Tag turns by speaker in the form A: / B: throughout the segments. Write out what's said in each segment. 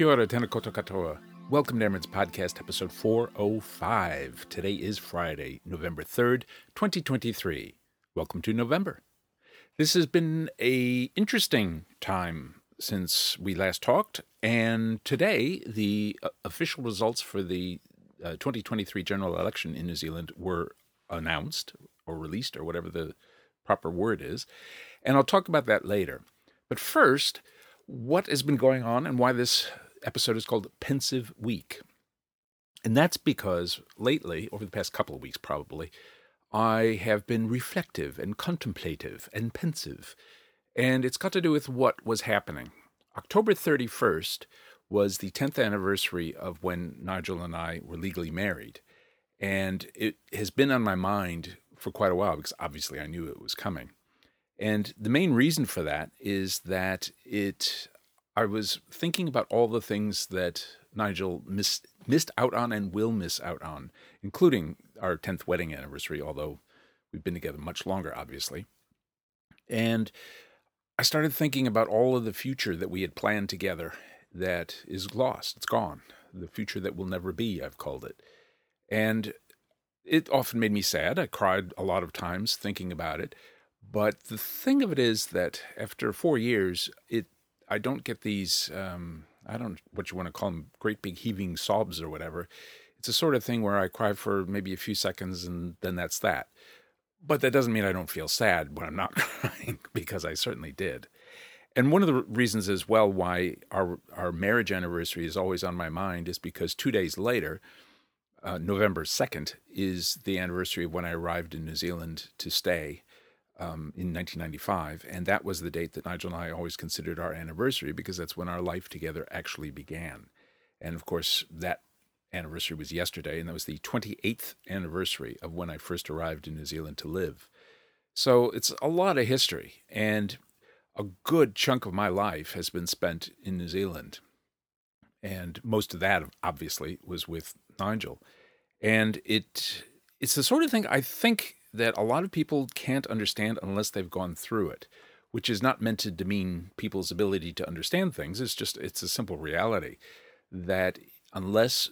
A: Kia ora, tena koutou katoa. Welcome to AmeriNZ Podcast, episode 405. Today is Friday, November 3rd, 2023. Welcome to November. This has been a interesting time since we last talked, and today the uh, official results for the uh, 2023 general election in New Zealand were announced or released or whatever the proper word is, and I'll talk about that later. But first, what has been going on and why this episode is called Pensive Week. And that's because lately, over the past couple of weeks probably, I have been reflective and contemplative and pensive. And it's got to do with what was happening. October 31st was the 10th anniversary of when Nigel and I were legally married. And it has been on my mind for quite a while because obviously I knew it was coming. And the main reason for that is that it I was thinking about all the things that Nigel missed missed out on and will miss out on, including our 10th wedding anniversary, although we've been together much longer, obviously. And I started thinking about all of the future that we had planned together that is lost. It's gone. The future that will never be, I've called it. And it often made me sad. I cried a lot of times thinking about it. But the thing of it is that after four years, it I don't get these um, I don't what you want to call them great big heaving sobs or whatever. It's a sort of thing where I cry for maybe a few seconds and then that's that. But that doesn't mean I don't feel sad when I'm not crying because I certainly did. And one of the reasons as well why our our marriage anniversary is always on my mind is because 2 days later uh, November 2nd is the anniversary of when I arrived in New Zealand to stay um, in 1995, and that was the date that Nigel and I always considered our anniversary because that's when our life together actually began. And of course, that anniversary was yesterday, and that was the 28th anniversary of when I first arrived in New Zealand to live. So it's a lot of history, and a good chunk of my life has been spent in New Zealand. And most of that, obviously, was with Nigel. And it it's the sort of thing I think that a lot of people can't understand unless they've gone through it, which is not meant to demean people's ability to understand things. It's just, it's a simple reality that unless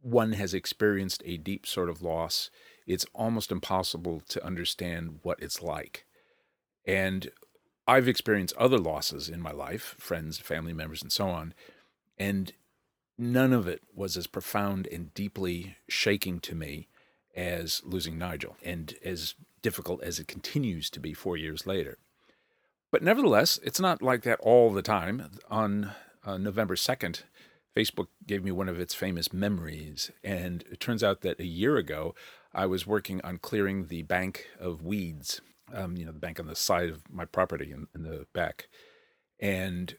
A: one has experienced a deep sort of loss, it's almost impossible to understand what it's like. And I've experienced other losses in my life, friends, family members, and so on. And none of it was as profound and deeply shaking to me as losing Nigel, and as difficult as it continues to be four years later. But nevertheless, it's not like that all the time. On uh, November 2nd, Facebook gave me one of its famous memories, and it turns out that a year ago, I was working on clearing the bank of weeds, um, you know, the bank on the side of my property in, in the back. And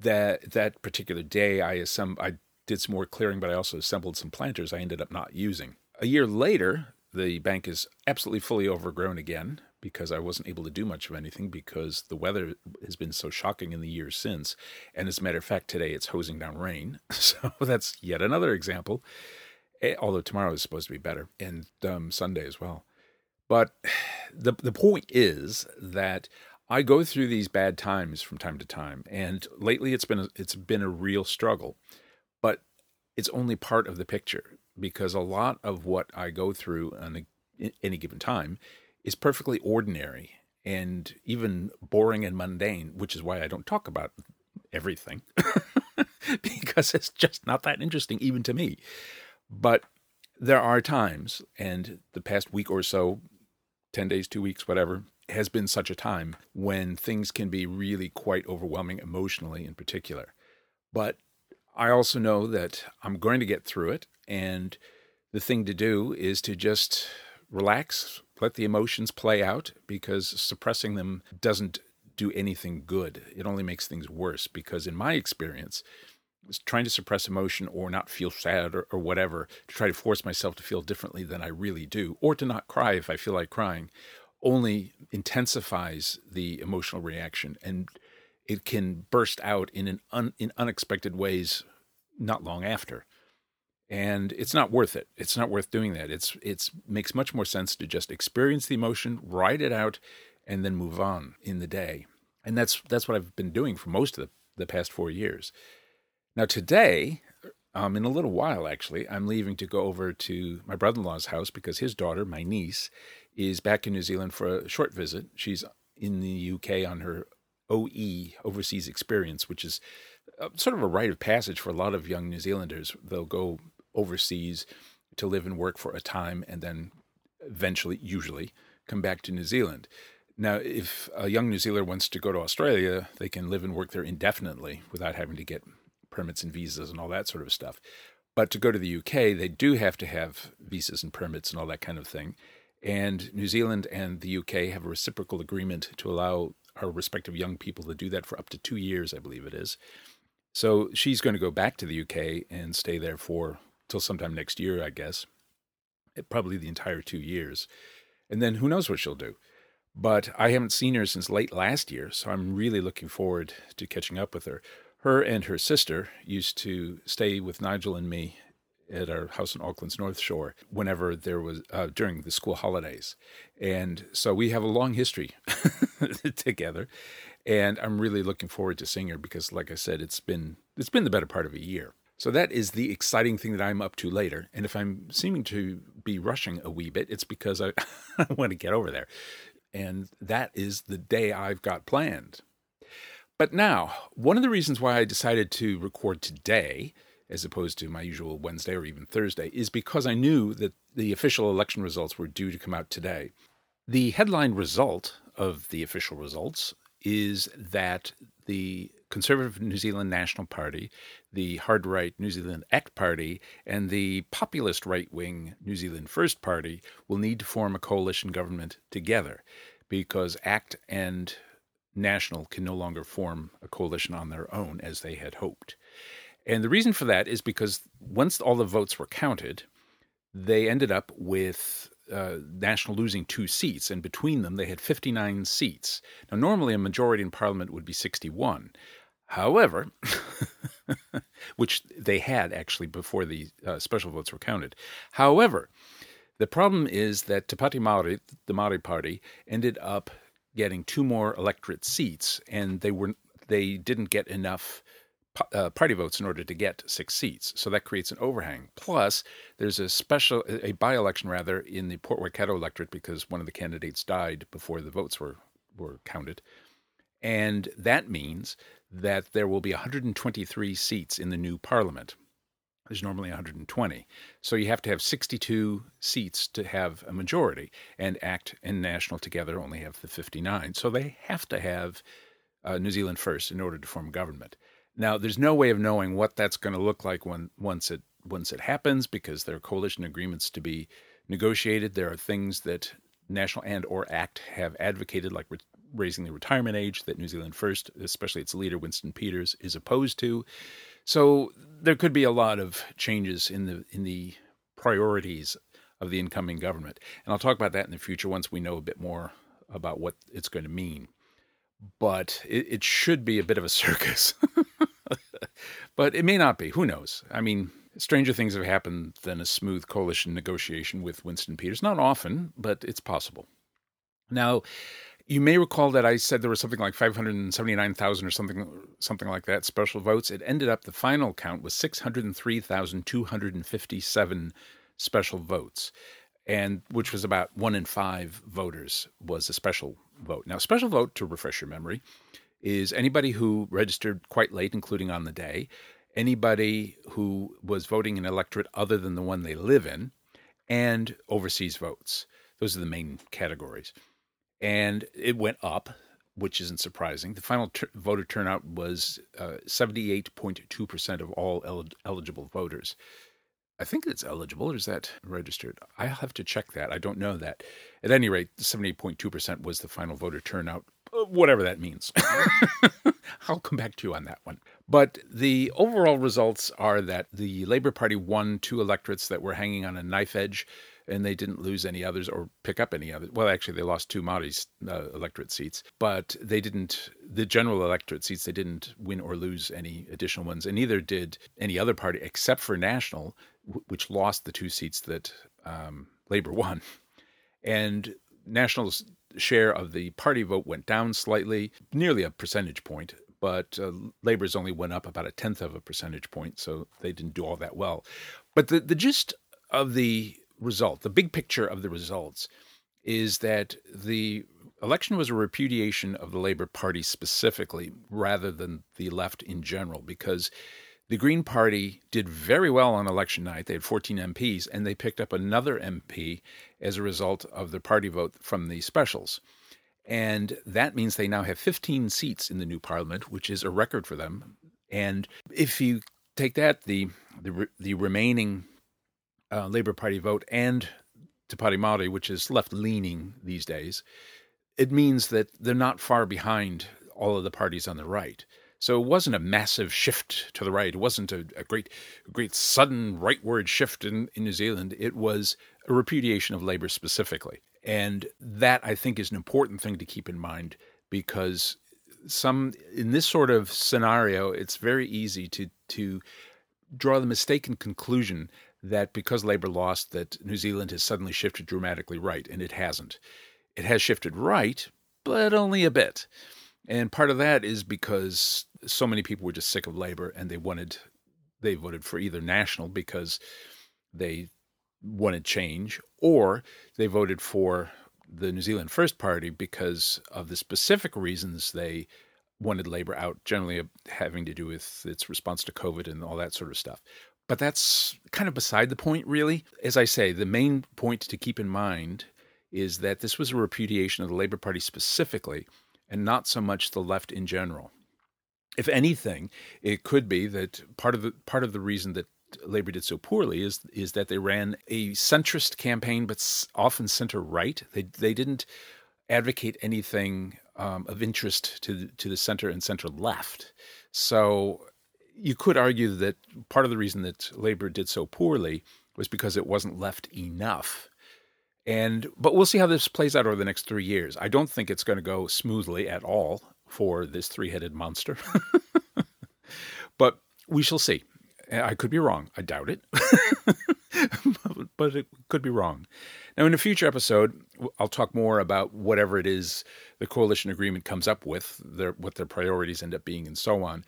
A: that that particular day, I assemb- I did some more clearing, but I also assembled some planters I ended up not using. A year later, the bank is absolutely fully overgrown again because I wasn't able to do much of anything because the weather has been so shocking in the years since. And as a matter of fact, today it's hosing down rain. So that's yet another example. Eh, although tomorrow is supposed to be better and um, Sunday as well. But the the point is that I go through these bad times from time to time, and lately it's been a, it's been a real struggle. But it's only part of the picture because a lot of what I go through on a, any given time is perfectly ordinary and even boring and mundane, which is why I don't talk about everything because it's just not that interesting, even to me. But there are times, and the past week or so, 10 days, two weeks, whatever, has been such a time when things can be really quite overwhelming emotionally in particular. But I also know that I'm going to get through it. And the thing to do is to just relax, let the emotions play out, because suppressing them doesn't do anything good. It only makes things worse. Because in my experience, trying to suppress emotion or not feel sad or, or, whatever, to try to force myself to feel differently than I really do, or to not cry if I feel like crying, only intensifies the emotional reaction and it can burst out in an un, in unexpected ways not long after. And it's not worth it. It's not worth doing that. It's it's makes much more sense to just experience the emotion write it out and then move on in the day. And that's that's what i've been doing for most of the, the past four years. Now, today, um, in a little while, actually, I'm leaving to go over to my brother in law's house because his daughter, my niece, is back in New Zealand for a short visit. She's in the UK on her OE, overseas experience, which is uh, sort of a rite of passage for a lot of young New Zealanders. They'll go overseas to live and work for a time and then eventually, usually, come back to New Zealand. Now, if a young New Zealander wants to go to Australia, they can live and work there indefinitely without having to get permits and visas and all that sort of stuff. But to go to the UK, they do have to have visas and permits and all that kind of thing. And New Zealand and the UK have a reciprocal agreement to allow our respective young people to do that for up to two years, I believe it is. So she's going to go back to the UK and stay there for till sometime next year, I guess. Eh, probably the entire two years. And then who knows what she'll do. But I haven't seen her since late last year, so I'm really looking forward to catching up with her. Her and her sister used to stay with Nigel and me at our house in Auckland's North Shore whenever there was uh, during the school holidays. And so we have a long history together. And I'm really looking forward to seeing her because like I said, it's been it's been the better part of a year. So that is the exciting thing that I'm up to later. And if I'm seeming to be rushing a wee bit, it's because I, I want to get over there. And that is the day I've got planned. But now, one of the reasons why I decided to record today, as opposed to my usual Wednesday or even Thursday, is because I knew that the official election results were due to come out today. The headline result of the official results is that the Conservative New Zealand National Party, the hard right New Zealand ACT Party, and the populist right wing New Zealand First Party will need to form a coalition government together because ACT and National can no longer form a coalition on their own as they had hoped. And the reason for that is because once all the votes were counted, they ended up with uh, National losing two seats, and between them they had 59 seats. Now, normally a majority in Parliament would be 61. However, which they had actually before the uh, special votes were counted. However, the problem is that Te Pāti Māori, the Maori Party, ended up getting two more electorate seats, and they were they didn't get enough uh, party votes in order to get six seats. So that creates an overhang. Plus, there's a special a by-election rather in the Port Waikato electorate because one of the candidates died before the votes were were counted. And that means that there will be 123 seats in the new parliament. There's normally 120. So you have to have 62 seats to have a majority, and ACT and National together only have the 59. So they have to have uh, New Zealand first in order to form government. Now, there's no way of knowing what that's going to look like when once it once it happens because there are coalition agreements to be negotiated. There are things that National and or ACT have advocated, like raising the retirement age that New Zealand First, especially its leader Winston Peters, is opposed to. So there could be a lot of changes in the in the priorities of the incoming government, and I'll talk about that in the future once we know a bit more about what it's going to mean. But it, it should be a bit of a circus, but it may not be. Who knows? I mean, stranger things have happened than a smooth coalition negotiation with Winston Peters. Not often, but it's possible. Now, you may recall that I said there was something like 579,000 or something something like that special votes. It ended up the final count was 603,257 special votes and which was about 1 in 5 voters was a special vote. Now, special vote to refresh your memory is anybody who registered quite late including on the day, anybody who was voting in an electorate other than the one they live in, and overseas votes. Those are the main categories and it went up, which isn't surprising. The final ter- voter turnout was uh, 78.2% of all el- eligible voters. I think it's eligible, or is that registered? I'll have to check that. I don't know that. At any rate, 78.2% was the final voter turnout, uh, whatever that means. I'll come back to you on that one. But the overall results are that the Labour Party won two electorates that were hanging on a knife edge and they didn't lose any others or pick up any others. Well, actually, they lost two Māori's uh, electorate seats, but they didn't, the general electorate seats, they didn't win or lose any additional ones, and neither did any other party except for National, which lost the two seats that um, Labour won. And National's share of the party vote went down slightly, nearly a percentage point, but uh, Labor's only went up about a tenth of a percentage point, so they didn't do all that well. But the, the gist of the result, the big picture of the results, is that the election was a repudiation of the Labor Party specifically rather than the left in general, because the Green Party did very well on election night. They had 14 MPs, and they picked up another MP as a result of the party vote from the specials. And that means they now have 15 seats in the new parliament, which is a record for them. And if you take that, the the, the remaining uh, Labour Party vote, and Te Pāti Māori, which is left leaning these days, it means that they're not far behind all of the parties on the right. So it wasn't a massive shift to the right. It wasn't a, a great, great sudden rightward shift in, in New Zealand. It was a repudiation of Labour specifically. And that I think is an important thing to keep in mind because some in this sort of scenario, it's very easy to to draw the mistaken conclusion that because Labor lost, that New Zealand has suddenly shifted dramatically right, and it hasn't. It has shifted right, but only a bit. And part of that is because so many people were just sick of Labor and they wanted they voted for either national because they wanted change, or they voted for the New Zealand First Party because of the specific reasons they wanted Labor out, generally uh, having to do with its response to COVID and all that sort of stuff. But that's kind of beside the point, really. As I say, the main point to keep in mind is that this was a repudiation of the Labor Party specifically, and not so much the left in general. If anything, it could be that part of the part of the reason that Labor did so poorly is is that they ran a centrist campaign, but often center right. They they didn't advocate anything um, of interest to the, to the center and center left. So you could argue that part of the reason that Labor did so poorly was because it wasn't left enough. And but we'll see how this plays out over the next three years. I don't think it's going to go smoothly at all for this three-headed monster, but we shall see. Eh, I could be wrong. I doubt it, but it could be wrong. Now, in a future episode, I'll talk more about whatever it is the coalition agreement comes up with, their, what their priorities end up being, and so on.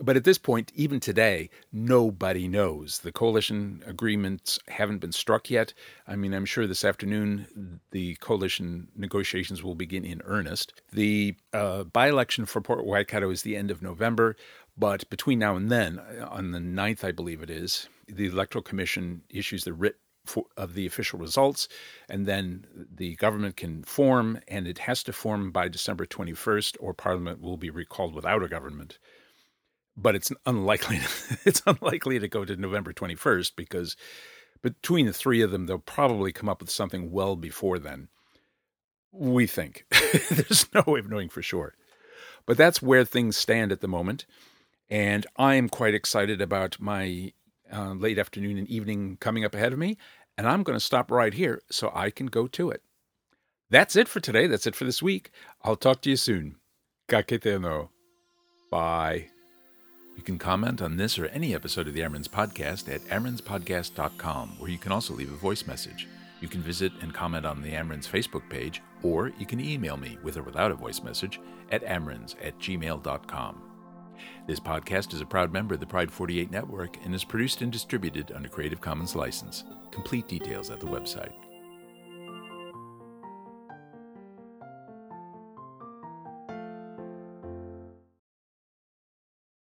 A: But at this point, even today, nobody knows. The coalition agreements haven't been struck yet. I mean, I'm sure this afternoon the coalition negotiations will begin in earnest. The uh, by election for Port Waikato is the end of November. But between now and then, on the 9th, I believe it is, the Electoral Commission issues the writ for, of the official results, and then the government can form, and it has to form by December 21st, or Parliament will be recalled without a government. But it's unlikely. it's unlikely to go to November 21st because between the three of them, they'll probably come up with something well before then. We think. There's no way of knowing for sure. But that's where things stand at the moment. And I am quite excited about my uh, late afternoon and evening coming up ahead of me. And I'm going to stop right here so I can go to it. That's it for today. That's it for this week. I'll talk to you soon. Ka kite no. Bye. You can comment on this or any episode of the AmeriNZ Podcast at amerinzpodcast.com, where you can also leave a voice message. You can visit and comment on the AmeriNZ Facebook page, or you can email me with or without a voice message at amerinz at gmail.com. This podcast is a proud member of the Pride 48 network and is produced and distributed under Creative Commons license. Complete details at the website